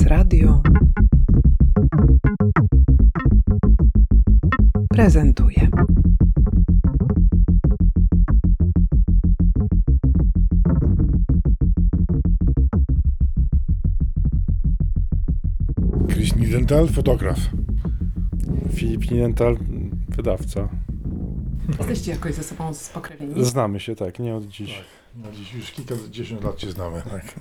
Press Radio prezentuje. Chris Nidental, fotograf. Filip Niental, wydawca. Jesteście jakoś ze sobą spokrewnieni? Znamy się, tak, nie od dziś. Tak. No dziś już kilkadziesiąt lat się znamy. Tak.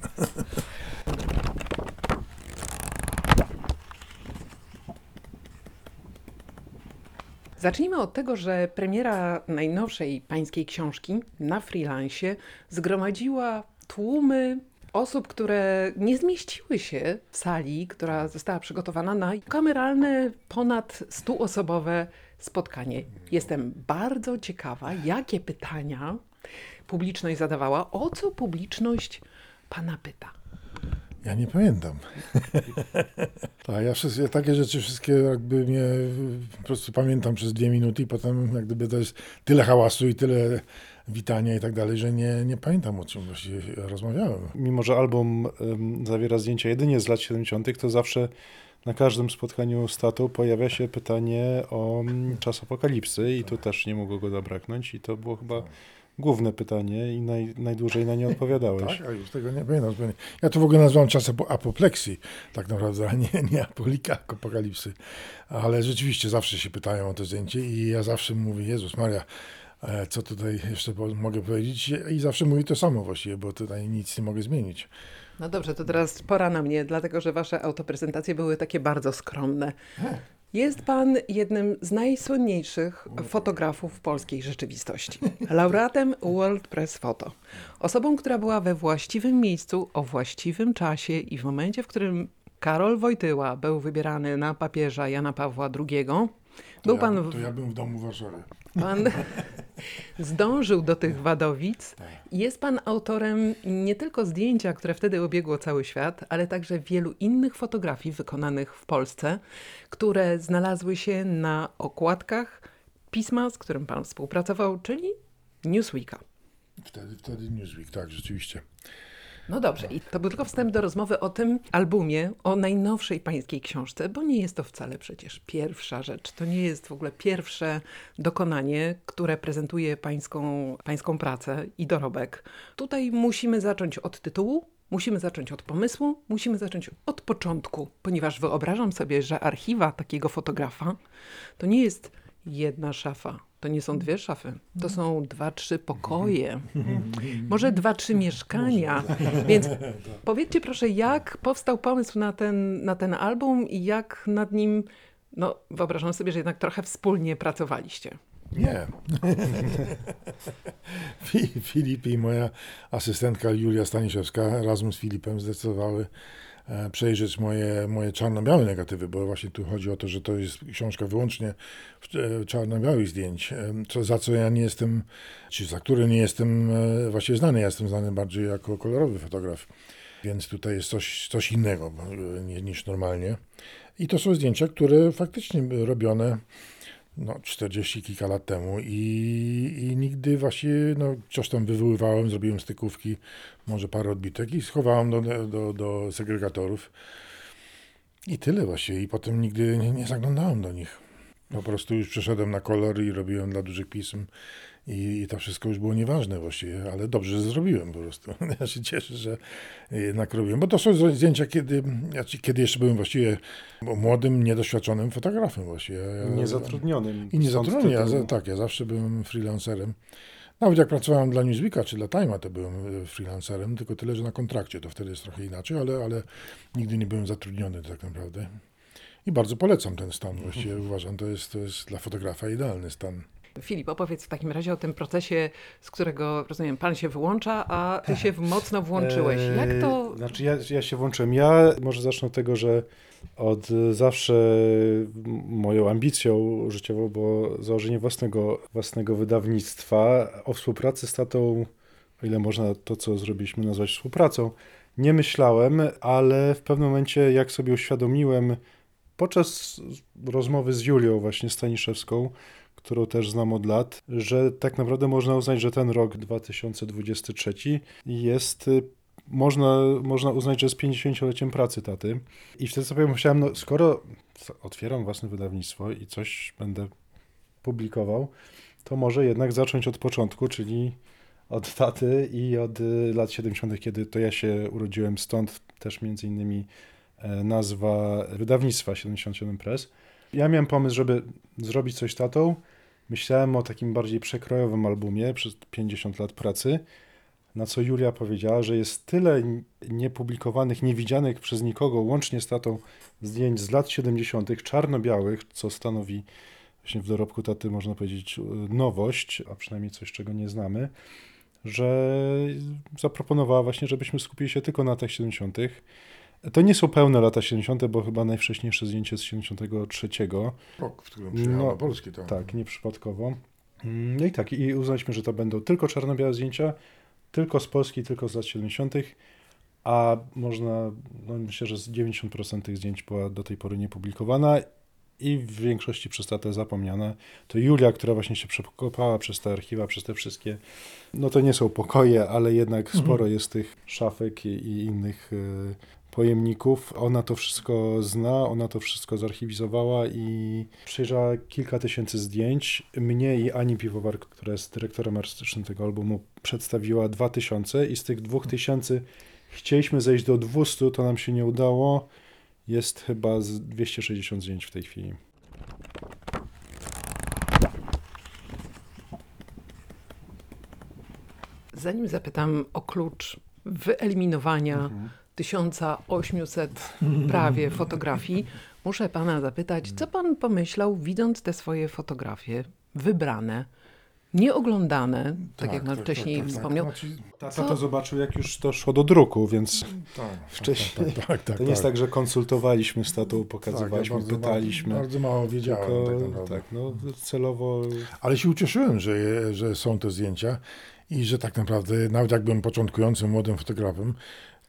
Zacznijmy od tego, że premiera najnowszej pańskiej książki na freelancie zgromadziła tłumy osób, które nie zmieściły się w sali, która została przygotowana na kameralne, ponad stuosobowe spotkanie. Jestem bardzo ciekawa, jakie pytania publiczność zadawała, o co publiczność pana pyta. Ja nie pamiętam. tak, ja wszystkie, takie rzeczy wszystkie jakby mnie po prostu pamiętam przez dwie minuty i potem jak gdyby to jest tyle hałasu i tyle witania i tak dalej, że nie, nie pamiętam o czym właściwie rozmawiałem. Mimo, że album um, zawiera zdjęcia jedynie z lat 70., to zawsze na każdym spotkaniu z tatą pojawia się pytanie o um, czas apokalipsy i tu też nie mogło go zabraknąć i to było chyba główne pytanie i naj, najdłużej na nie odpowiadałeś. tak, a już tego nie pamiętam. Ja to w ogóle nazywam czas apopleksji, tak naprawdę, a nie, nie apolika, apokalipsy. Ale rzeczywiście zawsze się pytają o to zdjęcie i ja zawsze mówię, Jezus Maria, e, co tutaj jeszcze mogę powiedzieć i zawsze mówię to samo właściwie, bo tutaj nic nie mogę zmienić. No dobrze, to teraz pora na mnie, dlatego że wasze autoprezentacje były takie bardzo skromne. Jest pan jednym z najsłynniejszych fotografów polskiej rzeczywistości. Laureatem World Press Photo. Osobą, która była we właściwym miejscu, o właściwym czasie i w momencie, w którym Karol Wojtyła był wybierany na papieża Jana Pawła II. Był to pan. Ja, to ja bym w domu w Warszawie. Pan zdążył do tych Wadowic. Jest pan autorem nie tylko zdjęcia, które wtedy obiegło cały świat, ale także wielu innych fotografii wykonanych w Polsce, które znalazły się na okładkach pisma, z którym pan współpracował, czyli Newsweeka. Wtedy, wtedy Newsweek, tak, rzeczywiście. No dobrze, i to był tylko wstęp do rozmowy o tym albumie, o najnowszej pańskiej książce, bo nie jest to wcale przecież pierwsza rzecz. To nie jest w ogóle pierwsze dokonanie, które prezentuje pańską, pańską pracę i dorobek. Tutaj musimy zacząć od tytułu, musimy zacząć od pomysłu, musimy zacząć od początku, ponieważ wyobrażam sobie, że archiwa takiego fotografa to nie jest jedna szafa, to nie są dwie szafy, to są dwa, trzy pokoje, może dwa, trzy mieszkania. Więc powiedzcie proszę, jak powstał pomysł na ten, na ten album i jak nad nim, no wyobrażam sobie, że jednak trochę wspólnie pracowaliście. Nie. Filip i moja asystentka Julia Staniszewska razem z Filipem zdecydowały przejrzeć moje, moje czarno-białe negatywy, bo właśnie tu chodzi o to, że to jest książka wyłącznie czarno-białych zdjęć, co, za co ja nie jestem, czy za które nie jestem właśnie znany. Ja jestem znany bardziej jako kolorowy fotograf, więc tutaj jest coś, coś innego niż normalnie. I to są zdjęcia, które faktycznie były robione no, 40 kilka lat temu i, i nigdy właśnie, no, coś tam wywoływałem, zrobiłem stykówki, może parę odbitek i schowałem do, do, do segregatorów. I tyle właśnie. I potem nigdy nie, nie zaglądałem do nich. Po prostu już przeszedłem na kolor i robiłem dla dużych pism i, i to wszystko już było nieważne właściwie, ale dobrze, że zrobiłem po prostu. Ja się cieszę, że jednak robiłem, bo to są zdjęcia, kiedy, kiedy jeszcze byłem właściwie młodym, niedoświadczonym fotografem właściwie. Ja, niezatrudnionym. I niezatrudnionym, ja, tak, ja zawsze byłem freelancerem. Nawet jak pracowałem dla Newsweeka czy dla Time'a, to byłem freelancerem, tylko tyle, że na kontrakcie, to wtedy jest trochę inaczej, ale, ale nigdy nie byłem zatrudniony tak naprawdę. I bardzo polecam ten stan. Właściwie uważam, to jest, to jest dla fotografa idealny stan. Filip, opowiedz w takim razie o tym procesie, z którego, rozumiem, pan się wyłącza, a ty się mocno włączyłeś. Jak to... Znaczy ja, ja się włączyłem. Ja może zacznę od tego, że od zawsze moją ambicją życiową było założenie własnego, własnego wydawnictwa. O współpracy z tatą, o ile można to, co zrobiliśmy, nazwać współpracą, nie myślałem, ale w pewnym momencie, jak sobie uświadomiłem, podczas rozmowy z Julią właśnie Staniszewską, którą też znam od lat, że tak naprawdę można uznać, że ten rok 2023 jest można, można uznać, że z 50-leciem pracy taty. I wtedy sobie pomyślałem, no skoro otwieram własne wydawnictwo i coś będę publikował, to może jednak zacząć od początku, czyli od taty i od y, lat 70., kiedy to ja się urodziłem, stąd też między innymi e, nazwa wydawnictwa 77 Press. Ja miałem pomysł, żeby zrobić coś z tatą. Myślałem o takim bardziej przekrojowym albumie przez 50 lat pracy, na co Julia powiedziała, że jest tyle niepublikowanych, niewidzianych przez nikogo, łącznie z tatą, zdjęć z lat 70., czarno-białych, co stanowi właśnie w dorobku taty, można powiedzieć, nowość, a przynajmniej coś, czego nie znamy, że zaproponowała właśnie, żebyśmy skupili się tylko na latach 70. To nie są pełne lata 70., bo chyba najwcześniejsze zdjęcie z 73. Rok, w którym przyjechał No, do Polski. To. Tak, nieprzypadkowo. No i tak, i uznaliśmy, że to będą tylko czarno-białe zdjęcia, tylko z Polski, tylko z lat 70., a można, no myślę, że z 90% tych zdjęć była do tej pory niepublikowana i w większości przez tatę zapomniana. To Julia, która właśnie się przekopała przez te archiwa, przez te wszystkie, no to nie są pokoje, ale jednak sporo jest tych szafek i, i innych y, pojemników. Ona to wszystko zna, ona to wszystko zarchiwizowała i przejrzała kilka tysięcy zdjęć. Mnie i Ani Piwowar, która jest dyrektorem artystycznym tego albumu, przedstawiła dwa tysiące i z tych dwóch tysięcy chcieliśmy zejść do 200, to nam się nie udało. Jest chyba z 260 zdjęć w tej chwili. Zanim zapytam o klucz wyeliminowania Mhm. 1800 prawie fotografii, muszę pana zapytać, co pan pomyślał, widząc te swoje fotografie wybrane, nieoglądane, tak, jak pan wcześniej wspomniał. Znaczy, Tata Co? to zobaczył, jak już to szło do druku, więc tak, Wcześniej- Tak, tak, tak, to nie jest tak, że konsultowaliśmy z tatą, pokazywaliśmy, Tak, ja bardzo, pytaliśmy. Bardzo mało wiedziałem tak Tylko, tak, no celowo Ale się ucieszyłem, że, je, że są te zdjęcia i że tak naprawdę, nawet jak byłem początkującym młodym fotografem,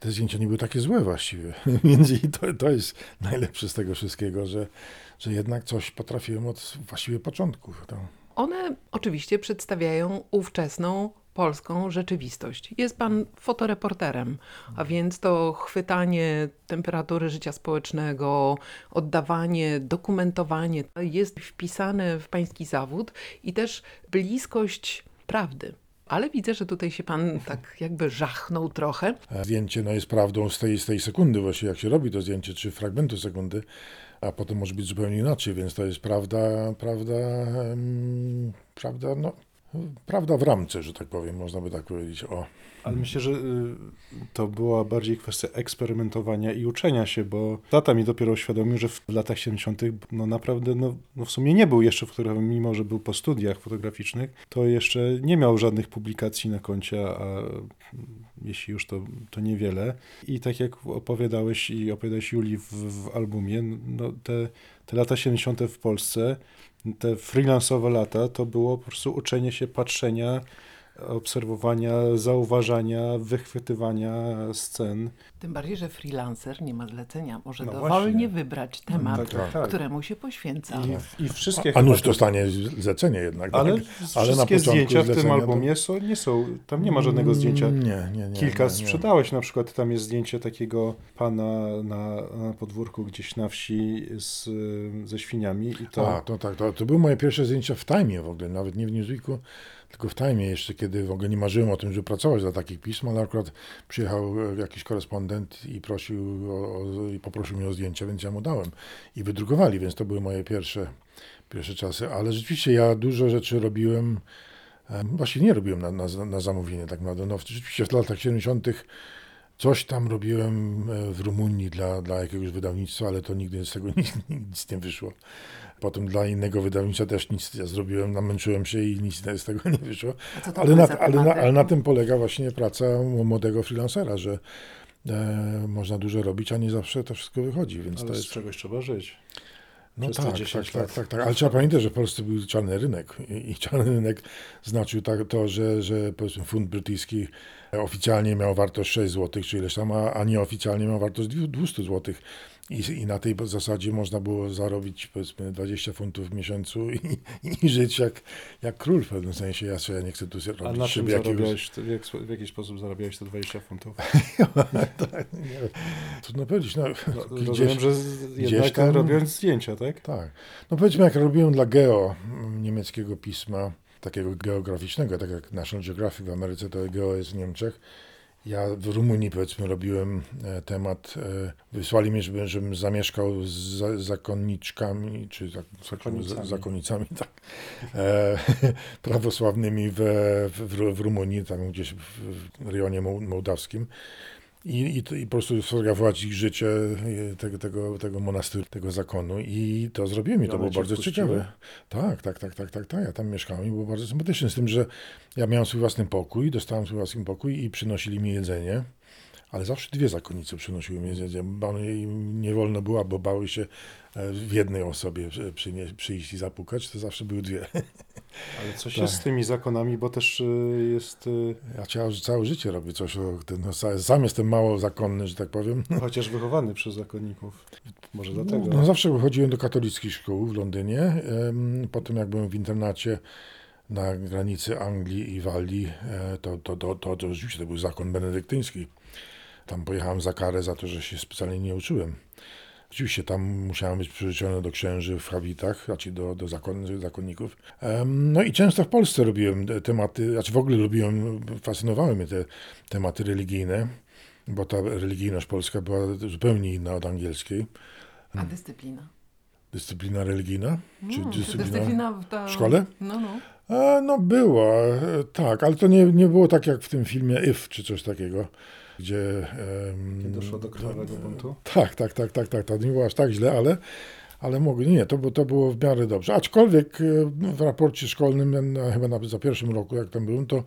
te zdjęcia nie były takie złe właściwie. Więc i to, to jest najlepsze z tego wszystkiego, że, że jednak coś potrafiłem od właściwie początku. One oczywiście przedstawiają ówczesną polską rzeczywistość. Jest pan fotoreporterem, a więc to chwytanie temperatury życia społecznego, oddawanie, dokumentowanie jest wpisane w pański zawód i też bliskość prawdy. Ale widzę, że tutaj się pan tak jakby żachnął trochę. E, Zdjęcie no, jest prawdą z tej, z tej sekundy, właśnie jak się robi to zdjęcie, czy fragmentu sekundy, a potem może być zupełnie inaczej, więc to jest prawda, prawda, prawda, no, prawda w ramce, że tak powiem, można by tak powiedzieć. O. Ale myślę, że y, to była bardziej kwestia eksperymentowania i uczenia się, bo tata mi dopiero uświadomił, że w latach 70. no naprawdę, no, no w sumie nie był jeszcze fotografem, mimo że był po studiach fotograficznych, to jeszcze nie miał żadnych publikacji na koncie, a jeśli już to, to niewiele. I tak jak opowiadałeś i opowiadałeś Julii w, w albumie, no te, te lata 70. w Polsce, te freelansowe lata, to było po prostu uczenie się patrzenia obserwowania, zauważania, wychwytywania scen. Tym bardziej, że freelancer nie ma zlecenia. Może No dowolnie właśnie. wybrać temat, Tak, tak, tak. któremu się poświęca. I, i wszystkie A nuż dostanie zlecenie jednak. Ale, tak? ale wszystkie zdjęcia w tym albumie są, nie są, tam nie ma żadnego zdjęcia. Mm, Nie, nie, nie. Kilka nie, nie. sprzedałeś, na przykład tam jest zdjęcie takiego pana na, na podwórku gdzieś na wsi z, ze świniami i to... A, to tak, to, to były moje pierwsze zdjęcia w Time w ogóle, nawet nie w Newsweeku, tylko w Time jeszcze, kiedy w ogóle nie marzyłem o tym, żeby pracować dla takich pism, ale akurat przyjechał e, jakiś korespondent i prosił o, o, i poprosił mnie o zdjęcia, więc ja mu dałem. I wydrukowali, więc to były moje pierwsze, pierwsze czasy. Ale rzeczywiście ja dużo rzeczy robiłem, właśnie nie robiłem na, na, na zamówienie tak naprawdę. No, rzeczywiście w latach 70. Coś tam robiłem e, w Rumunii dla, dla jakiegoś wydawnictwa, ale to nigdy z tego nic, nic nie wyszło. Potem dla innego wydawnictwa też nic ja zrobiłem, namęczyłem się i nic z tego nie wyszło. Ale na, ale, na, ale na tym polega właśnie praca młodego freelancera, że e, można dużo robić, a nie zawsze to wszystko wychodzi, więc Ale to z jest... czegoś trzeba żyć. No tak, 10 tak, lat. tak, tak, tak, ale trzeba pamiętać, że w Polsce był czarny rynek i, i czarny rynek znaczył tak, to, że, że powiedzmy funt brytyjski oficjalnie miał wartość 6 zł czy ileś tam, a, a nieoficjalnie miał wartość 200 zł. I, I na tej zasadzie można było zarobić powiedzmy 20 funtów w miesiącu i, i żyć jak, jak król w pewnym sensie. Ja, sobie nie chcę tu sobie A robić na czym siebie jakiegoś... zarabiałeś, w, jak, w jaki sposób zarabiałeś te 20 funtów? tak, nie. Trudno powiedzieć. No, No, gdzieś- rozumiem, że jednak tam- robiąc zdjęcia, tak? Tak. No powiedzmy, jak robiłem dla Geo, mm, niemieckiego pisma, takiego geograficznego, tak jak National Geographic w Ameryce, to Geo jest w Niemczech. Ja w Rumunii, powiedzmy, robiłem e, temat, e, wysłali mnie, żeby, żebym zamieszkał z za, zakonniczkami, czy Zakonnicami. zakonnicami, tak, e, prawosławnymi w, w, w Rumunii, tam gdzieś w, w rejonie moł- mołdawskim. I, i, I po prostu sfotografować ich życie, e, tego, tego, tego monastyru, tego zakonu. I to zrobiłem i to było bardzo ciekawe. Tak, tak, tak, tak, tak, tak. Ja tam mieszkałem i było bardzo sympatyczne z tym, że ja miałem swój własny pokój, dostałem swój własny pokój i przynosili mi jedzenie. Ale zawsze dwie zakonnice przynosiły mi jedzenie, bo one nie wolno było, bo bały się e, w jednej osobie przyjść i zapukać, to zawsze były dwie. Ale coś Tak. jest z tymi zakonami, bo też y, jest, y, Ja całe, całe życie robię coś. No, sa- sam jestem mało zakonny, że tak powiem. chociaż wychowany przez zakonników. Może dlatego. No, zawsze chodziłem do katolickich szkół w Londynie. Em, Potem jak byłem w internacie na granicy Anglii i Walii, e, to, to, to, to, to rzeczywiście to był zakon benedyktyński. Tam pojechałem za karę za to, że się specjalnie nie uczyłem. Oczywiście tam musiałem być przyrzeczony do księży w habitach, znaczy do, do zakon, zakonników. No i często w Polsce robiłem te tematy, znaczy w ogóle lubiłem, fascynowały mnie te tematy religijne, bo ta religijność polska była zupełnie inna od angielskiej. A dyscyplina? Dyscyplina religijna? Czy Mm, dyscyplina w, ta... w szkole? No, no. E, no była, e, tak, ale to nie, nie było tak jak w tym filmie If, czy coś takiego, gdzie... Kiedy doszło do krwawego buntu? Tak, tak, tak, tak, tak, to nie było aż tak źle, ale, ale mogli, nie, to, to było w miarę dobrze. Aczkolwiek e, w raporcie szkolnym, chyba na, za pierwszym roku, jak tam byłem, to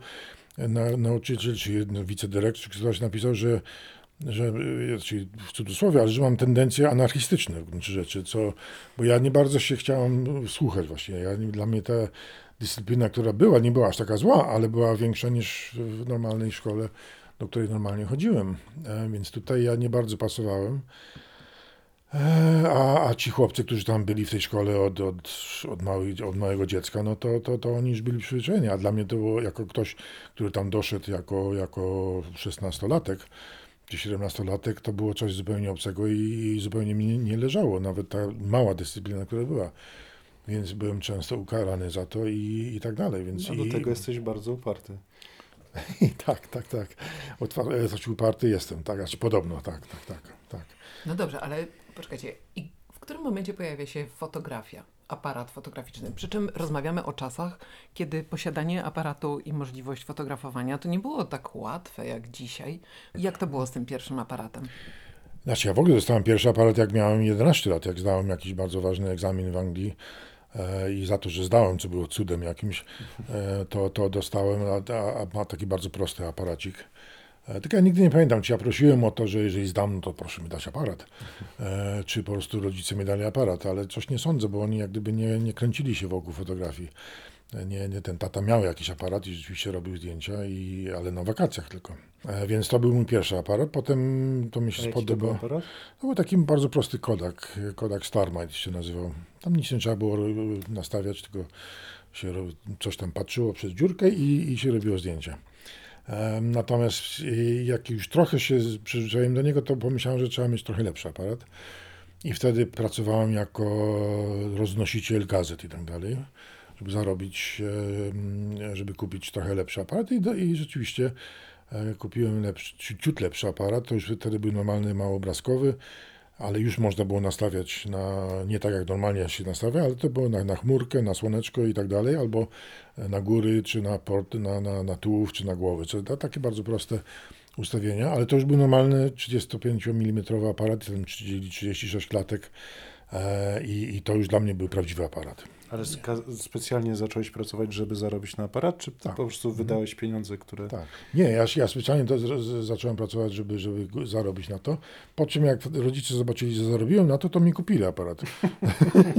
na, nauczyciel, czy no, wicedyrektor, czy ktoś napisał, że że, e, czyli w cudzysłowie, ale że mam tendencje anarchistyczne w gruncie rzeczy, co, bo ja nie bardzo się chciałem słuchać właśnie. Ja, dla mnie ta dyscyplina, która była, nie była aż taka zła, ale była większa niż w normalnej szkole, do której normalnie chodziłem. E, więc tutaj ja nie bardzo pasowałem. E, A, a ci chłopcy, którzy tam byli w tej szkole od, od, od, małych, od małego dziecka, no to, to, to oni już byli przyzwyczajeni. A dla mnie to było jako ktoś, który tam doszedł jako, jako 16-latek czy 17-latek, to było coś zupełnie obcego i, i zupełnie mi nie, nie leżało. Nawet ta mała dyscyplina, która była. Więc byłem często ukarany za to i, i tak dalej. Więc A do i, tego jesteś bardzo uparty. i tak, tak, tak. Otwar- e, znaczy uparty jestem, tak, znaczy podobno, tak, tak, tak, tak. No dobrze, ale poczekajcie. I w którym momencie pojawia się fotografia, aparat fotograficzny? Przy czym rozmawiamy o czasach, kiedy posiadanie aparatu i możliwość fotografowania to nie było tak łatwe jak dzisiaj. Jak to było z tym pierwszym aparatem? Znaczy ja w ogóle dostałem pierwszy aparat, jak miałem 11 lat, jak zdałem jakiś bardzo ważny egzamin w Anglii i za to, że zdałem, co było cudem jakimś, e, to, to dostałem, a, a, ma taki bardzo prosty aparacik. E, tylko ja nigdy nie pamiętam, czy ja prosiłem o to, że jeżeli zdam, no to proszę mi dać aparat, e, czy po prostu rodzice mi dali aparat, ale coś nie sądzę, bo oni jak gdyby nie, nie kręcili się wokół fotografii. E, Nie, nie, ten tata miał jakiś aparat i rzeczywiście robił zdjęcia, i, ale na wakacjach tylko. E, więc to był mój pierwszy aparat. Potem to mi się to spodobało. aparat? To był taki bardzo prosty Kodak, Kodak Starmite się nazywał. Tam nic nie trzeba było e, nastawiać, tylko się coś tam patrzyło przez dziurkę i, i się robiło zdjęcia. Em, Natomiast e, jak już trochę się przyzwyczaiłem do niego, to pomyślałem, że trzeba mieć trochę lepszy aparat. I wtedy pracowałem jako roznosiciel gazet i tak dalej, żeby zarobić, żeby kupić trochę lepszy aparat. I, do, i rzeczywiście e, kupiłem lepszy, ci- ciut lepszy aparat. To już wtedy był normalny, małobrazkowy, ale już można było nastawiać na, nie tak jak normalnie się nastawia, ale to było na, na chmurkę, na słoneczko i tak dalej, albo na góry, czy na port, na, na, na tułów, czy na głowę. Co, to takie bardzo proste ustawienia, ale to już był normalny 35 mm aparat, ten 30 36 klatek e, i, i to już dla mnie był prawdziwy aparat. Ale ska- specjalnie zacząłeś pracować, żeby zarobić na aparat, czy Tak. po prostu wydałeś pieniądze, które... Tak. Nie, ja, ja specjalnie to z, z, zacząłem pracować, żeby, żeby zarobić na to. Po czym jak rodzice zobaczyli, że zarobiłem na to, to mi kupili aparat.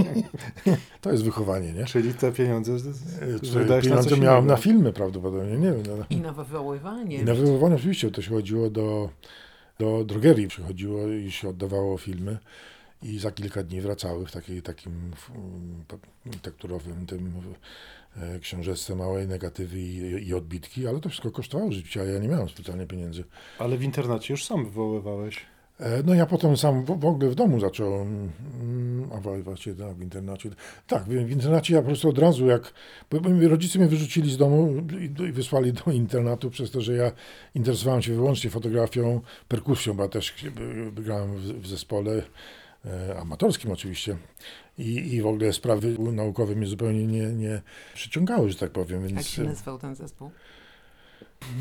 to jest wychowanie, nie? Czyli te pieniądze z- E, wydałeś na pieniądze coś miałem innego. na filmy prawdopodobnie, nie wiem. no. I na wywoływanie. I na wywoływanie oczywiście to się chodziło do, do drogerii, przychodziło i się oddawało filmy. I za kilka dni wracały w takiej, takim mm, tekturowym tym e, książeczce małej, negatywy i, i odbitki, ale to wszystko kosztowało życia, ja nie miałem specjalnie pieniędzy. Ale w internecie już sam wywoływałeś. E, No ja potem sam w, w ogóle w domu zacząłem, mm, a właściwie tak, w internacie. Tak, w, w internacie ja po prostu od razu jak, bo rodzice mnie wyrzucili z domu i, i wysłali do internatu przez to, że ja interesowałem się wyłącznie fotografią, perkusją, bo ja też grałem w, w zespole amatorskim oczywiście i, i w ogóle sprawy naukowe mnie zupełnie nie, nie przyciągały, że tak powiem, Jak więc się nazywał ten zespół?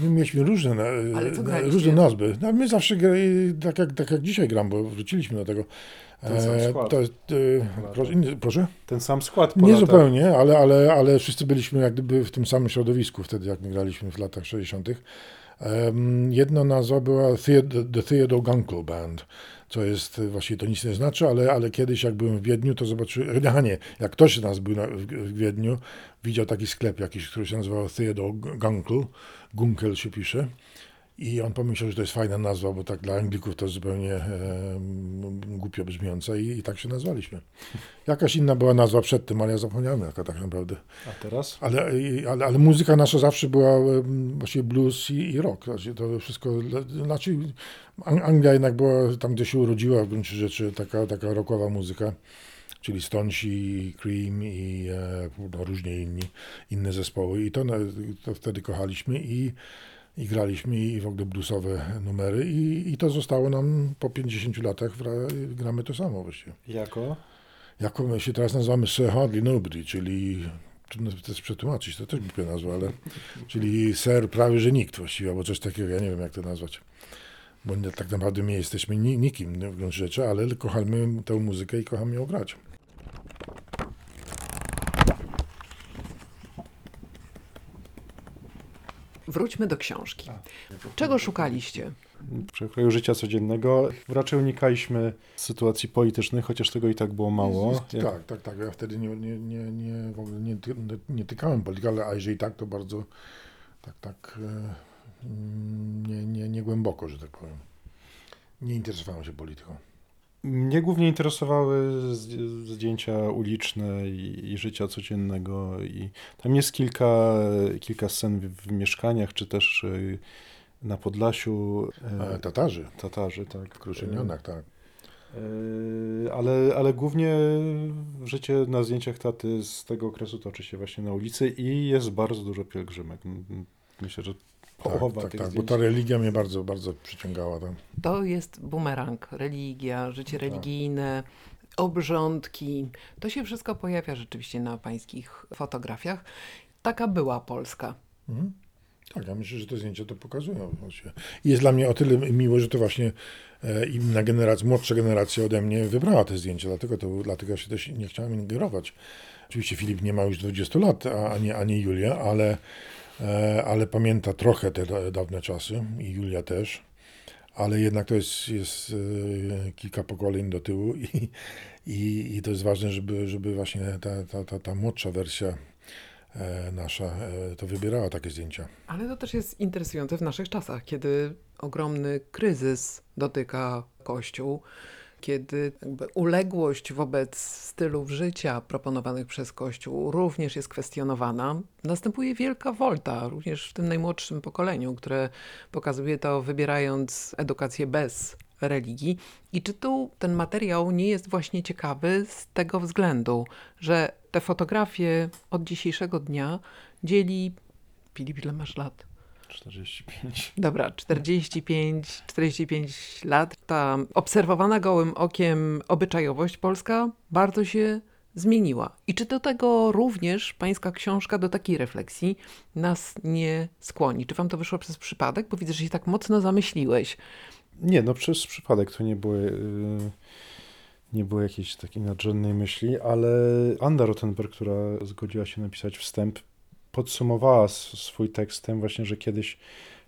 My mieliśmy różne, na, różne nazwy. No, my zawsze grali tak jak, tak jak dzisiaj gram, bo wróciliśmy do tego. Ten sam skład. to, e, proszę, proszę? Ten sam skład Nie latach. zupełnie, ale, ale, ale wszyscy byliśmy jak gdyby w tym samym środowisku wtedy, jak my graliśmy w latach 60. Um, jedna nazwa była Theod- The Theodore Gunkel Band, co jest, e, właściwie to nic nie znaczy, ale, ale kiedyś jak byłem w Wiedniu, to zobaczyłem, a nie, jak ktoś z nas był na, w, w Wiedniu, widział taki sklep jakiś, który się nazywał Theodore Gunkel, Gunkel się pisze, i on pomyślał, że to jest fajna nazwa, bo tak dla Anglików to zupełnie e, głupio brzmiąca i, i tak się nazwaliśmy. Jakaś inna była nazwa przed tym, ale ja zapomniałem jaka tak naprawdę. A teraz? Ale, i- ale, ale muzyka nasza zawsze była em, właściwie blues i, i rock. Znaczy, to wszystko, znaczy Ang- Anglia jednak była tam, gdzie się urodziła w gruncie rzeczy taka, taka rockowa muzyka, czyli Stonesi, Cream i e, no, różnie inni, inne zespoły i to, to wtedy kochaliśmy i, i graliśmy i w ogóle bluesowe numery i, i to zostało nam po 50 latach, gramy to samo właściwie. Jako? Jako my się teraz nazywamy Sir Hardly Nobody, czyli trudno to jest przetłumaczyć, to też głupia nazwa, ale czyli Sir prawie że nikt właściwie, albo coś takiego, ja nie wiem jak to nazwać. Bo nie, tak naprawdę my jesteśmy ni, nikim w gruncie rzeczy, ale kochamy tę muzykę i kochamy ją grać. Wróćmy do książki. Czego szukaliście? W przekroju życia codziennego raczej unikaliśmy sytuacji politycznych, chociaż tego i tak było mało. Jak- Tak, tak, tak. Ja wtedy nie, nie, nie, nie, w ogóle nie, ty- nie tykałem polityki, ale a jeżeli tak, to bardzo tak, tak e, mm, nie, nie, nie głęboko, że tak powiem. Nie interesowałem się polityką. Mnie głównie interesowały zdjęcia uliczne i, i życia codziennego i tam jest kilka, kilka scen w, w mieszkaniach, czy też y, na Podlasiu. E, e, Tatarzy Tatarzy, tak. w Kruszynianach, tak. E, Ale, ale głównie życie na zdjęciach taty z tego okresu toczy się właśnie na ulicy i jest bardzo dużo pielgrzymek. Myślę, że połowa tak, tak, tak, bo ta religia mnie bardzo, bardzo przyciągała tam. To jest bumerang, religia, życie Tak. religijne, obrządki. To się wszystko pojawia rzeczywiście na pańskich fotografiach. Taka była Polska. Mhm. Tak, ja myślę, że te zdjęcia to pokazują. I jest dla mnie o tyle miło, że to właśnie e, inna generacja, młodsza generacja ode mnie wybrała te zdjęcia, dlatego, to, dlatego ja się też nie chciałem ingerować. Oczywiście Filip nie ma już 20 lat, a, a, nie, a nie Julia, ale, ale pamięta trochę te da- dawne czasy i Julia też. Ale jednak to jest, jest e, kilka pokoleń do tyłu i, i, i to jest ważne, żeby, żeby właśnie ta, ta, ta, ta młodsza wersja e, nasza e, to wybierała takie zdjęcia. Ale to też jest interesujące w naszych czasach, kiedy ogromny kryzys dotyka Kościół, kiedy uległość wobec stylów życia proponowanych przez Kościół również jest kwestionowana. Następuje wielka wolta, również w tym najmłodszym pokoleniu, które pokazuje to wybierając edukację bez religii. I czy tu ten materiał nie jest właśnie ciekawy z tego względu, że te fotografie od dzisiejszego dnia dzieli. Filip, ile masz lat? 45. Dobra, 45, 45 lat. Ta obserwowana gołym okiem obyczajowość polska bardzo się zmieniła. I czy do tego również pańska książka, do takiej refleksji nas nie skłoni? Czy wam to wyszło przez przypadek? Bo widzę, że się tak mocno zamyśliłeś. Nie, no przez przypadek to nie było, y, nie było jakiejś takiej nadrzędnej myśli, ale Anna Rottenberg, która zgodziła się napisać wstęp, podsumowała swój tekst tym właśnie, że kiedyś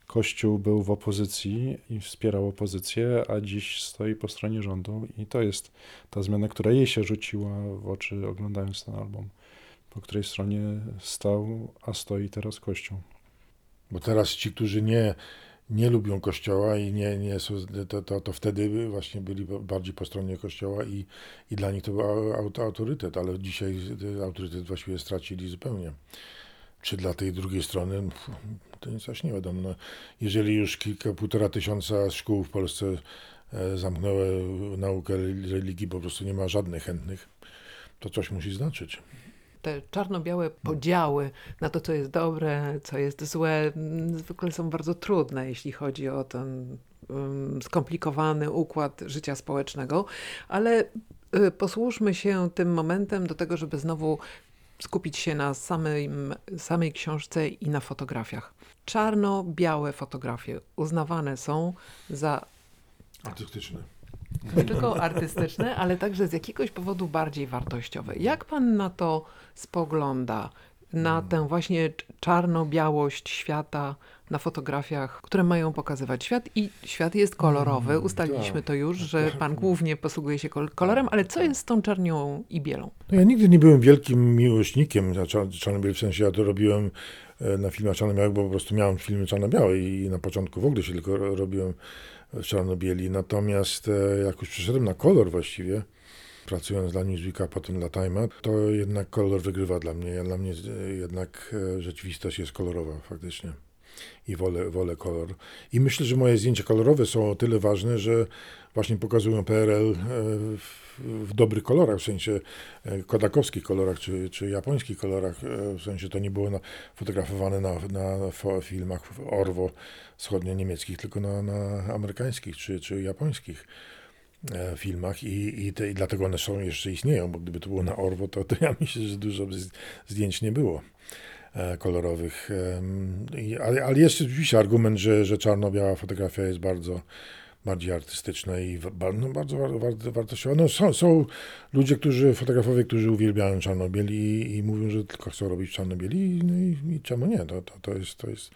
Kościół był w opozycji i wspierał opozycję, a dziś stoi po stronie rządu i to jest ta zmiana, która jej się rzuciła w oczy oglądając ten album, po której stronie stał, a stoi teraz Kościół. Bo teraz ci, którzy nie, nie lubią kościoła i nie, nie są, to, to, to wtedy właśnie byli bardziej po stronie kościoła i, i dla nich to był aut- autorytet, ale dzisiaj autorytet właściwie stracili zupełnie. Czy dla tej drugiej strony, to nic aż nie wiadomo. No, jeżeli już kilka, półtora tysiąca szkół w Polsce e, zamknęły naukę religii, po prostu nie ma żadnych chętnych, to coś musi znaczyć. Te czarno-białe podziały na to, co jest dobre, co jest złe, mm, zwykle są bardzo trudne, jeśli chodzi o ten um, skomplikowany układ życia społecznego, ale y, posłużmy się tym momentem do tego, żeby znowu skupić się na samej, samej książce i na fotografiach. Czarno-białe fotografie uznawane są za Artystyczne. nie tylko artystyczne, ale także z jakiegoś powodu bardziej wartościowe. Jak pan na to spogląda? Na tę właśnie cz- czarno-białość świata na fotografiach, które mają pokazywać świat i świat jest kolorowy. Ustaliliśmy tak. to już, że pan głównie posługuje się kol- kolorem, ale co jest z tą czarnią i bielą? No ja nigdy nie byłem wielkim miłośnikiem na czar- czarno-białym, w sensie ja to robiłem e, na filmach czarno-białych, bo po prostu miałem filmy czarno-białe i na początku w ogóle się tylko ro- robiłem w czarno-bieli. Natomiast e, jak już przeszedłem na kolor właściwie, pracując dla Newsweeka, potem dla Time'a, to jednak kolor wygrywa dla mnie. Dla mnie e, jednak rzeczywistość jest kolorowa faktycznie. I wolę, wolę kolor. I myślę, że moje zdjęcia kolorowe są o tyle ważne, że właśnie pokazują PRL e, w, w dobrych kolorach, w sensie e, kodakowskich kolorach, czy, czy japońskich kolorach, e, w sensie to nie było na, fotografowane na, na filmach Orwo wschodnio-niemieckich, tylko na, na amerykańskich czy, czy japońskich filmach i, i, te, i dlatego one są jeszcze istnieją, bo gdyby to było na Orwo, to, to ja myślę, że dużo zdjęć nie było kolorowych. Em, i- Ale, ale jest oczywiście argument, że, że czarno-biała fotografia jest bardzo bardziej artystyczna i no, bardzo war, war, wartościowa. No, są, są ludzie, którzy, fotografowie, którzy uwielbiają czarno-biel i, i mówią, że tylko chcą robić czarno-bieli no i, i czemu nie? To, to, to jest, to jest,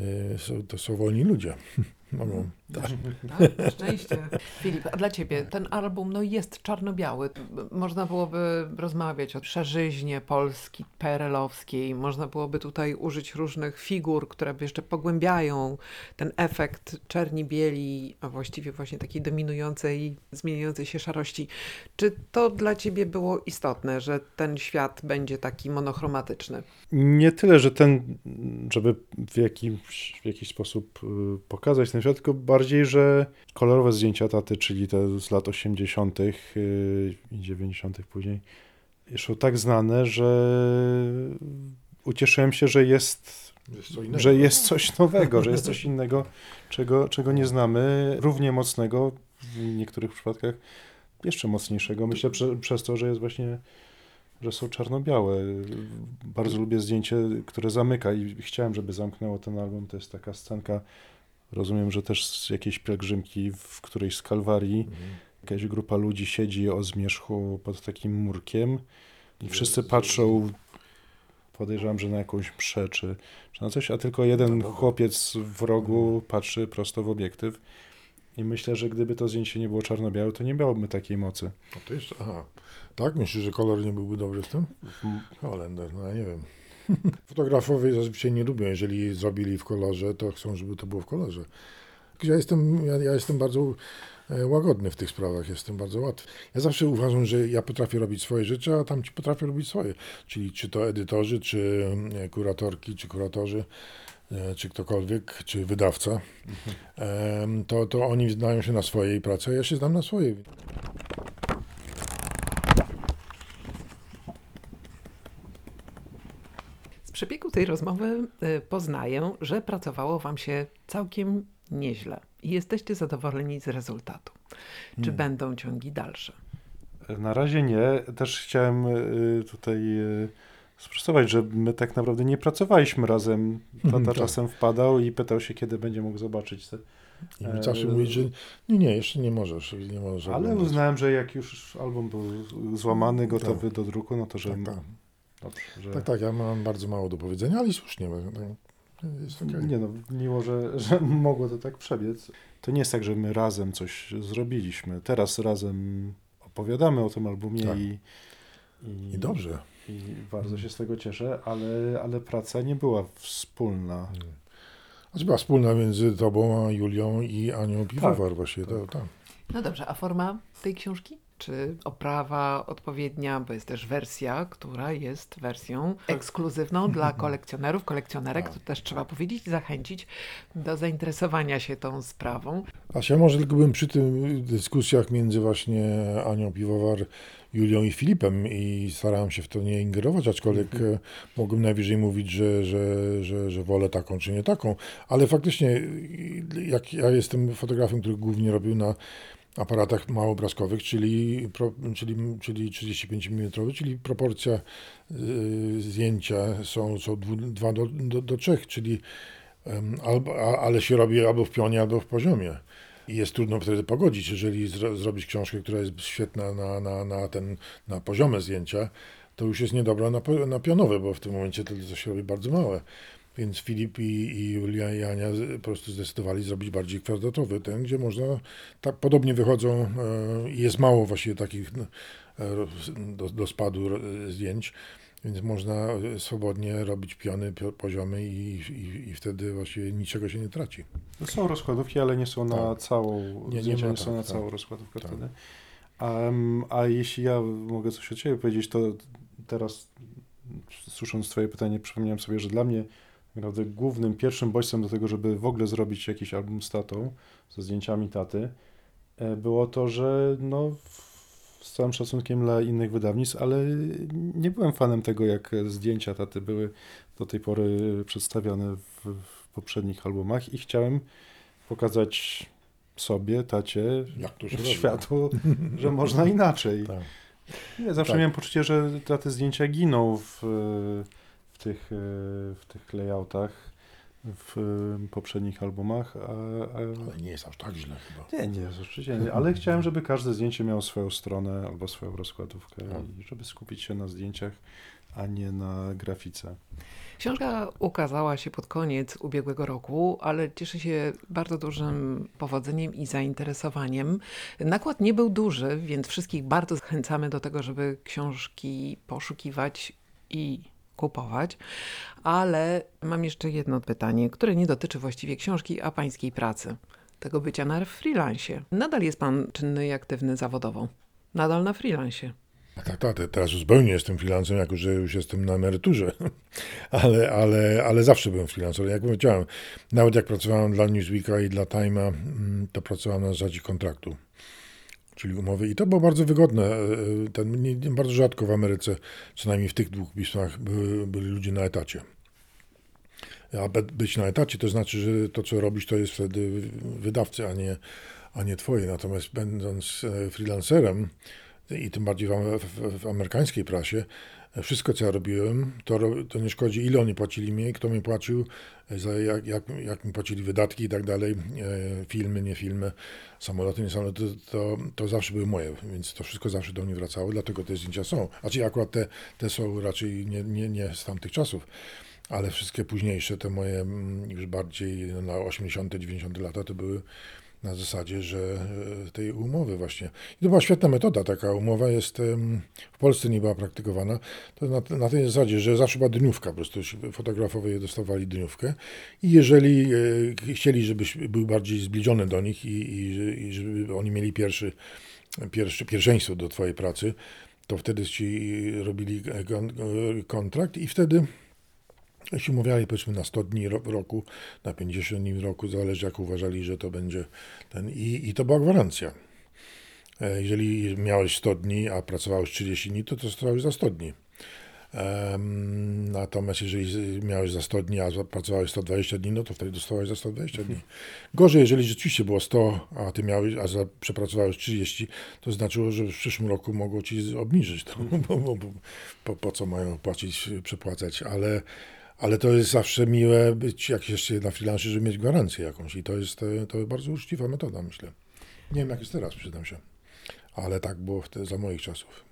e, są, to są wolni ludzie. Mogą. Tak, szczęście. Filip, a dla ciebie ten album no, jest czarno-biały. Można byłoby rozmawiać o szerzyźnie Polski PRL-owskiej. Można byłoby tutaj użyć różnych figur, które by jeszcze pogłębiają ten efekt czerni-bieli, a właściwie właśnie takiej dominującej, zmieniającej się szarości. Czy to dla ciebie było istotne, że ten świat będzie taki monochromatyczny? Nie tyle, że ten, żeby w jakimś, w jakiś sposób y, pokazać ten świat, tylko bardziej, że kolorowe zdjęcia taty, czyli te z lat 80. y, i 90. później, są tak znane, że ucieszyłem się, że jest, Jest że jest coś nowego, że jest coś innego, czego, czego nie znamy, równie mocnego, w niektórych przypadkach jeszcze mocniejszego. Myślę prze, przez to, że jest właśnie że są czarno-białe. Bardzo lubię zdjęcie, które zamyka i chciałem, żeby zamknęło ten album. To jest taka scenka, rozumiem, że też z jakiejś pielgrzymki w którejś z Kalwarii. Mhm. Jakaś grupa ludzi siedzi o zmierzchu pod takim murkiem i wszyscy patrzą, podejrzewam, że na jakąś mszę czy, czy na coś, a tylko jeden Boga. chłopiec w rogu patrzy prosto w obiektyw. I myślę, że gdyby to zdjęcie nie było czarno-białe, to nie miałoby takiej mocy. No to jeszcze, aha. Tak? Myślisz, że kolor nie byłby dobry w tym? Holender, no ja nie wiem. Fotografowie zazwyczaj nie lubią, jeżeli zrobili w kolorze, to chcą, żeby to było w kolorze. Ja jestem, ja, ja jestem bardzo e, łagodny w tych sprawach, jestem bardzo łatwy. Ja zawsze uważam, że ja potrafię robić swoje rzeczy, a tam ci potrafią robić swoje. Czyli czy to edytorzy, czy e, kuratorki, czy kuratorzy, e, czy ktokolwiek, czy wydawca, em, to, to oni znają się na swojej pracy, a ja się znam na swojej. Przebiegu tej rozmowy y, poznaję, że pracowało Wam się całkiem nieźle i jesteście zadowoleni z rezultatu. Czy Hmm. będą ciągi dalsze? Na razie nie. Też chciałem y, tutaj y, sprostować, że my tak naprawdę nie pracowaliśmy razem. Tata Mhm, tak. czasem wpadał i pytał się, kiedy będzie mógł zobaczyć te. I E, zawsze mówić, że nie, nie, jeszcze nie możesz, nie możesz Ale oglądać. uznałem, że jak już album był złamany, gotowy do druku, no to że. Tak, tak, Dobrze, że... tak, tak, ja mam bardzo mało do powiedzenia, ale i słusznie, tak, jest okej. Nie no, miło, że, że mogło to tak przebiec. To nie jest tak, że my razem coś zrobiliśmy. Teraz razem opowiadamy o tym albumie Tak. i, i, I dobrze. i bardzo się z tego cieszę, ale, ale praca nie była wspólna. Znaczy była wspólna między tobą a Julią i Anią Piwowar właśnie, to, tak. No dobrze, a forma tej książki? Czy oprawa odpowiednia, bo jest też wersja, która jest wersją ekskluzywną dla kolekcjonerów, kolekcjonerek, to też trzeba powiedzieć, zachęcić do zainteresowania się tą sprawą. A ja może tylko bym przy tym dyskusjach między właśnie Anią Piwowar, Julią i Filipem i starałem się w to nie ingerować, aczkolwiek e, mogłem najwyżej mówić, że, że, że, że wolę taką czy nie taką, ale faktycznie jak ja jestem fotografem, który głównie robił na aparatach małoobrazkowych, czyli, czyli, czyli 35 mm, czyli proporcja y, zdjęcia są, są 2 do, do, do 3, czyli albo, ale się robi albo w pionie, albo w poziomie. I jest trudno wtedy pogodzić, jeżeli zro, zrobić książkę, która jest świetna na, na, na, ten, na poziome zdjęcia, to już jest niedobra na, na pionowe, bo w tym momencie to się robi bardzo małe. Więc Filip i, i Julia i Ania po prostu zdecydowali zrobić bardziej kwadratowy, ten, gdzie można, tak podobnie wychodzą e, jest mało właściwie takich e, do, do spadu ro- zdjęć, więc można e, swobodnie robić piony, pio- poziomy i, i, i wtedy właściwie niczego się nie traci. Są rozkładówki, ale nie są na Tak. całą, Nie- nie ma nie są tak, na tak. całą rozkładówkę Tak. wtedy. A jeśli ja mogę coś od Ciebie powiedzieć, to teraz słysząc Twoje pytanie, przypomniałem sobie, że dla mnie naprawdę głównym, pierwszym bodźcem do tego, żeby w ogóle zrobić jakiś album z tatą, ze zdjęciami taty, e, było to, że no, z całym szacunkiem dla innych wydawnictw, ale nie byłem fanem tego, jak zdjęcia taty były do tej pory przedstawione w, w poprzednich albumach i chciałem pokazać sobie, tacie, światu, że można inaczej. Tak. Nie, zawsze Tak. miałem poczucie, że te zdjęcia giną w, tych, e, w tych layoutach w e, poprzednich albumach, a, a Ale nie jest aż tak źle chyba. nie, nie, oczywiście nie, ale chciałem, żeby każde zdjęcie miało swoją stronę albo swoją rozkładówkę Tak. i żeby skupić się na zdjęciach, a nie na grafice. Książka ukazała się pod koniec ubiegłego roku, ale cieszy się bardzo dużym powodzeniem i zainteresowaniem. Nakład nie był duży, więc wszystkich bardzo zachęcamy do tego, żeby książki poszukiwać i kupować. Ale mam jeszcze jedno pytanie, które nie dotyczy właściwie książki, a pańskiej pracy. Tego bycia na freelancie. Nadal jest pan czynny i aktywny zawodowo. Nadal na freelancie. Tak, tak, te- teraz zupełnie jestem freelancem, jako że już jestem na emeryturze, ale, ale, ale zawsze byłem freelancerem. Jak powiedziałem, nawet jak pracowałem dla Newsweeka i dla Time'a, mm, to pracowałem na zasadzie kontraktu, czyli umowy. I to było bardzo wygodne. E, Ten, nie, bardzo rzadko w Ameryce, co najmniej w tych dwóch pismach, byli ludzie na etacie. A być na etacie to znaczy, że to, co robisz, to jest wtedy wydawcy, a nie, a nie twoje. Natomiast będąc e, freelancerem, i tym bardziej w, w, w amerykańskiej prasie, wszystko co ja robiłem, to, to nie szkodzi ile oni płacili mi, kto mi płacił, za jak, jak, jak mi płacili wydatki i tak dalej, e, filmy, nie filmy, samoloty, nie samoloty, to, to, to zawsze były moje, więc to wszystko zawsze do mnie wracało, dlatego te zdjęcia są. Znaczy akurat te, te są raczej nie, nie, nie z tamtych czasów, ale wszystkie późniejsze, te moje mm, już bardziej na 80., 90. lata, to były na zasadzie, że e, tej umowy właśnie. I to była świetna metoda, taka. Umowa jest, w Polsce nie była praktykowana, to na, na tej zasadzie, że zawsze była dniówka, po prostu fotografowie dostawali dniówkę i jeżeli e, chcieli, żebyś był bardziej zbliżony do nich i, i, i żeby oni mieli pierwszy, pierwszy, pierwszeństwo do twojej pracy, to wtedy ci robili e, kontrakt i wtedy się umawiali powiedzmy na 100 dni roku, na 50 dni w roku, zależy jak uważali, że to będzie ten. I, i to była gwarancja. E, Jeżeli miałeś 100 dni, a pracowałeś 30 dni, to dostawałeś za 100 dni. Natomiast jeżeli miałeś za 100 dni, a pracowałeś 120 dni, no to wtedy dostawałeś za 120 dni. Gorzej, jeżeli rzeczywiście było 100, a ty miałeś, a za, przepracowałeś 30, to znaczyło, że w przyszłym roku mogło ci obniżyć to, bo, bo, bo po, po co mają płacić, przepłacać, ale ale to jest zawsze miłe być, jak jeszcze na freelancie, żeby mieć gwarancję jakąś i to jest, e, to bardzo uczciwa metoda, myślę. Nie wiem, jak jest teraz, przyznam się, ale tak było wtedy, za moich czasów.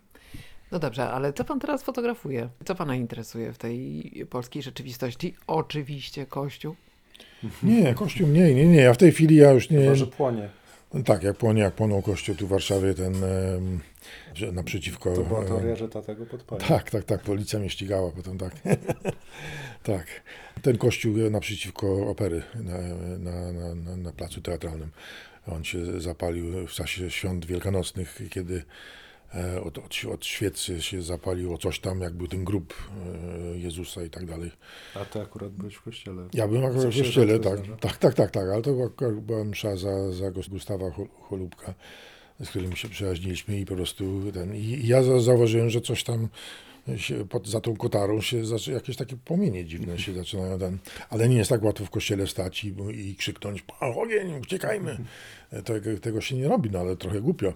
No dobrze, ale co pan teraz fotografuje? Co pana interesuje w tej polskiej rzeczywistości? Oczywiście Kościół. Nie, kościół nie, nie, nie, ja w tej chwili ja już nie... Chyba, że płonie. Tak, jak płonie, jak płonął kościół tu w Warszawie, ten że naprzeciwko... To była e, teoria, że tata go podpalił. Tak, tak, tak. Policja mnie ścigała potem, tak. tak. Ten kościół naprzeciwko opery na, na, na, na, placu teatralnym. On się zapalił w czasie świąt wielkanocnych, kiedy e, od, od, od świecy się zapaliło coś tam, jak był ten grób e, Jezusa i tak dalej. A ty akurat byłeś w kościele. Ja byłem akurat w kościele, tak, tak, tak, tak, tak, ale to była, msza za, za Gustawa Chol- Cholubka, z którym się przyjaźniliśmy i po prostu ten, i ja za- zauważyłem, że coś tam pod, za tą kotarą się jakieś takie płomienie dziwne się zaczynają ten, ale nie jest tak łatwo w kościele stać i, i krzyknąć, "Pan ogień, uciekajmy. Tego, tego się nie robi, no ale trochę głupio.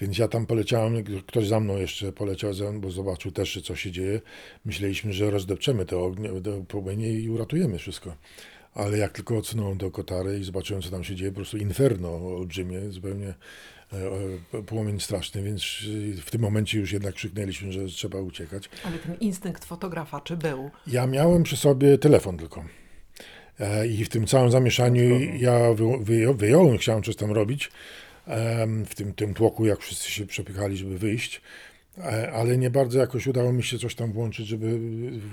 Więc ja tam poleciałem, ktoś za mną jeszcze poleciał, bo zobaczył też, co się dzieje. Myśleliśmy, że rozdepczemy to ognie, to płomienie i uratujemy wszystko. Ale jak tylko odsunąłem do kotary i zobaczyłem, co tam się dzieje, po prostu inferno olbrzymie, zupełnie płomień straszny, więc e, w tym momencie już jednak krzyknęliśmy, że trzeba uciekać. Ale ten instynkt fotografa, czy był? Ja miałem przy sobie telefon tylko. E, I w tym całym zamieszaniu ja wy, wyją, wyjąłem, chciałem coś tam robić. W tym, tym tłoku, jak wszyscy się przepychali, żeby wyjść. E, Ale nie bardzo jakoś udało mi się coś tam włączyć, żeby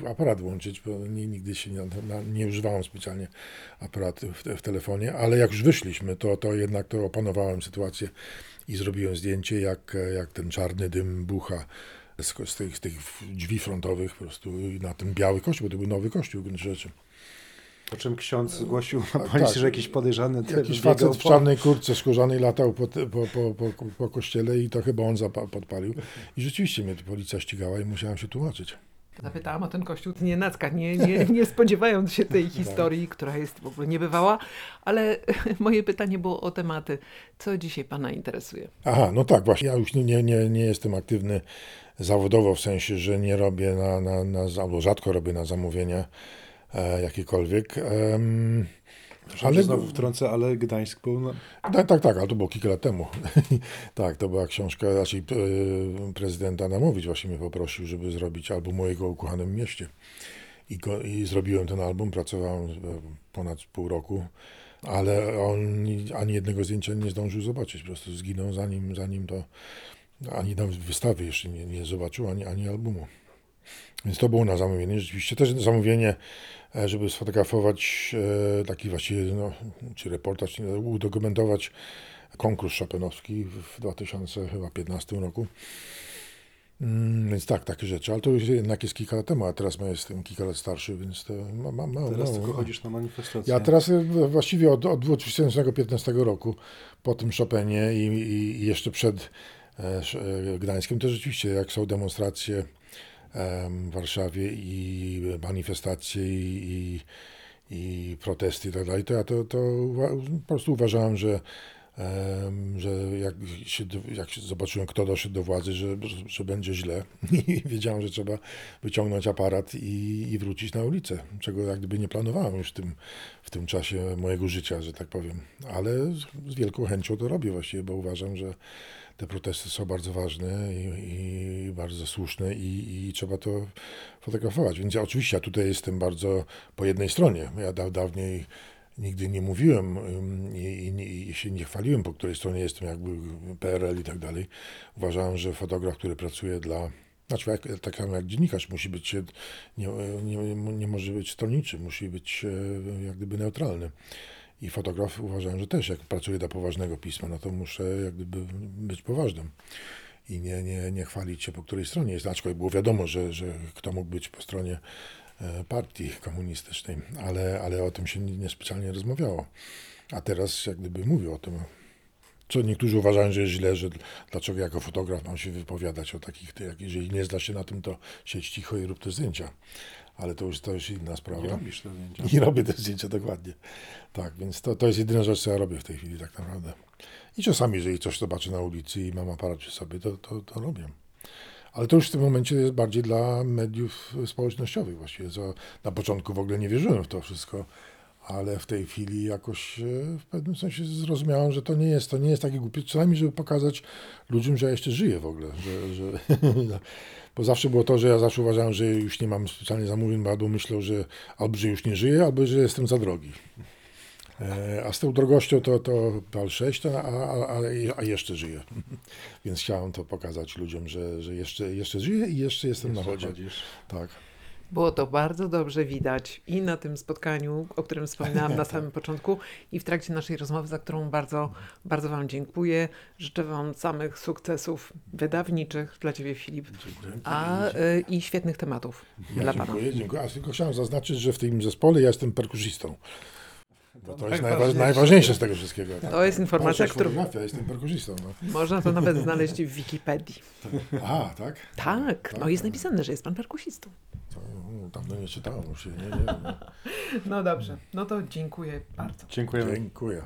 aparat włączyć, bo ni- nigdy się nie, nie używałem specjalnie aparatu w, w telefonie. Ale jak już wyszliśmy, to, to jednak to opanowałem sytuację i zrobiłem zdjęcie, jak, jak ten czarny dym bucha z, z, tych, z tych drzwi frontowych po prostu na ten biały kościół, bo to był nowy kościół w gruncie rzeczy. Po czym ksiądz zgłosił na tak. policji, że jakiś podejrzany typ Jakiś facet w po- czarnej kurtce skórzanej latał po, po, po, po, po kościele i to chyba on zapa- podpalił. I rzeczywiście mnie policja ścigała i musiałem się tłumaczyć. Zapytałam o ten kościół nie Nacka, nie, nie, nie spodziewając się tej historii, która jest w ogóle niebywała, ale moje pytanie było o tematy. Co dzisiaj Pana interesuje? Aha, no tak, właśnie. Ja już nie, nie, nie, nie jestem aktywny zawodowo, w sensie, że nie robię na, na, na albo rzadko robię na zamówienia e, jakiekolwiek. Em, Ale znowu wtrącę, ale Gdańsk był Tak, tak, tak, ale to było kilka lat temu. tak, to była książka, znaczy e, prezydent Adamowicz właśnie mnie poprosił, żeby zrobić album o jego ukochanym mieście. I, go, I zrobiłem ten album, pracowałem e, ponad pół roku, ale on ni- ani jednego zdjęcia nie zdążył zobaczyć, po prostu zginął zanim, zanim to, ani nawet wystawy jeszcze nie, nie zobaczył, ani, ani albumu. Więc to było na zamówienie. Rzeczywiście też zamówienie, e, żeby sfotografować e, taki właściwie, no, czy reportaż, czy udokumentować konkurs Chopinowski w 2015 roku. Mm, Więc tak, takie rzeczy, ale to już jednak jest kilka lat temu, a teraz ja jestem kilka lat starszy, więc to ma, ma, ma, teraz ma, tylko chodzisz na manifestację. ja teraz e, właściwie od, od 2015 roku, po tym Chopinie i, i, jeszcze przed Gdańskiem, to rzeczywiście jak są demonstracje em, w Warszawie i manifestacje i, i, protesty i tak dalej, to ja to, to po prostu uważałem, że że jak, się, jak zobaczyłem, kto doszedł do władzy, że, że będzie źle i wiedziałem, że trzeba wyciągnąć aparat i, i wrócić na ulicę, czego jak gdyby nie planowałem już w tym, w tym czasie mojego życia, że tak powiem. Ale z wielką chęcią to robię właściwie, bo uważam, że te protesty są bardzo ważne i, i bardzo słuszne i, i trzeba to fotografować. Więc ja oczywiście ja tutaj jestem bardzo po jednej stronie. Ja da, dawniej nigdy nie mówiłem i, i, i się nie chwaliłem, po której stronie jestem, jakby PRL i tak dalej. Uważałem, że fotograf, który pracuje dla znaczy, jak, tak samo jak dziennikarz musi być, nie, nie, nie może być stronniczy, musi być jak gdyby neutralny. I fotograf uważałem, że też jak pracuję dla poważnego pisma, no to muszę jak gdyby być poważnym i nie, nie, nie chwalić się po której stronie jest. Aczkolwiek było wiadomo, że, że kto mógł być po stronie e, partii komunistycznej, ale, ale o tym się nie- niespecjalnie rozmawiało. A teraz jak gdyby mówię o tym. Co niektórzy uważają, że jest źle, że dlaczego jako fotograf mam się wypowiadać o takich, jak jeżeli nie zda się na tym, to siedź cicho i rób te zdjęcia. Ale to już, to już inna sprawa. Nie robisz te zdjęcia. I robię te zdjęcia dokładnie. Tak, więc to, to jest jedyna rzecz, co ja robię w tej chwili tak naprawdę. I czasami, jeżeli coś zobaczę na ulicy i mam aparat przy sobie, to, to, to robię. Ale to już w tym momencie jest bardziej dla mediów społecznościowych właściwie. Na początku w ogóle nie wierzyłem w to wszystko, ale w tej chwili jakoś e, w pewnym sensie zrozumiałem, że to nie jest, to nie jest takie głupie, przynajmniej żeby pokazać ludziom, że ja jeszcze żyję w ogóle. Że, że, bo zawsze było to, że ja zawsze uważałem, że już nie mam specjalnie zamówień, bo albo myślał, że albo że już nie żyję, albo że jestem za drogi. E, A z tą drogością to, to pal 6, a, a, a, jeszcze żyję. Więc chciałem to pokazać ludziom, że, że jeszcze, jeszcze żyję i jeszcze jestem na wodzie. chodzisz. Tak. Było to bardzo dobrze widać i na tym spotkaniu, o którym wspominałam na samym początku, i w trakcie naszej rozmowy, za którą bardzo, bardzo Wam dziękuję. Życzę Wam samych sukcesów wydawniczych dla Ciebie, Filip, Dziękuję. a y, i świetnych tematów Ja dla Pana. dziękuję, dziękuję. A tylko chciałem zaznaczyć, że w tym zespole ja jestem perkusistą. Bo to jest najważniejsze. najwa- najważniejsze z tego wszystkiego. To jest informacja, którą fotografia, jestem perkusistą. No. można to nawet znaleźć w Wikipedii. Aha, tak? Tak, no jest napisane, że jest Pan perkusistą. No, dawno nie czytałem już się, nie, nie. No. No dobrze, no to dziękuję bardzo. Dziękujemy. Dziękuję.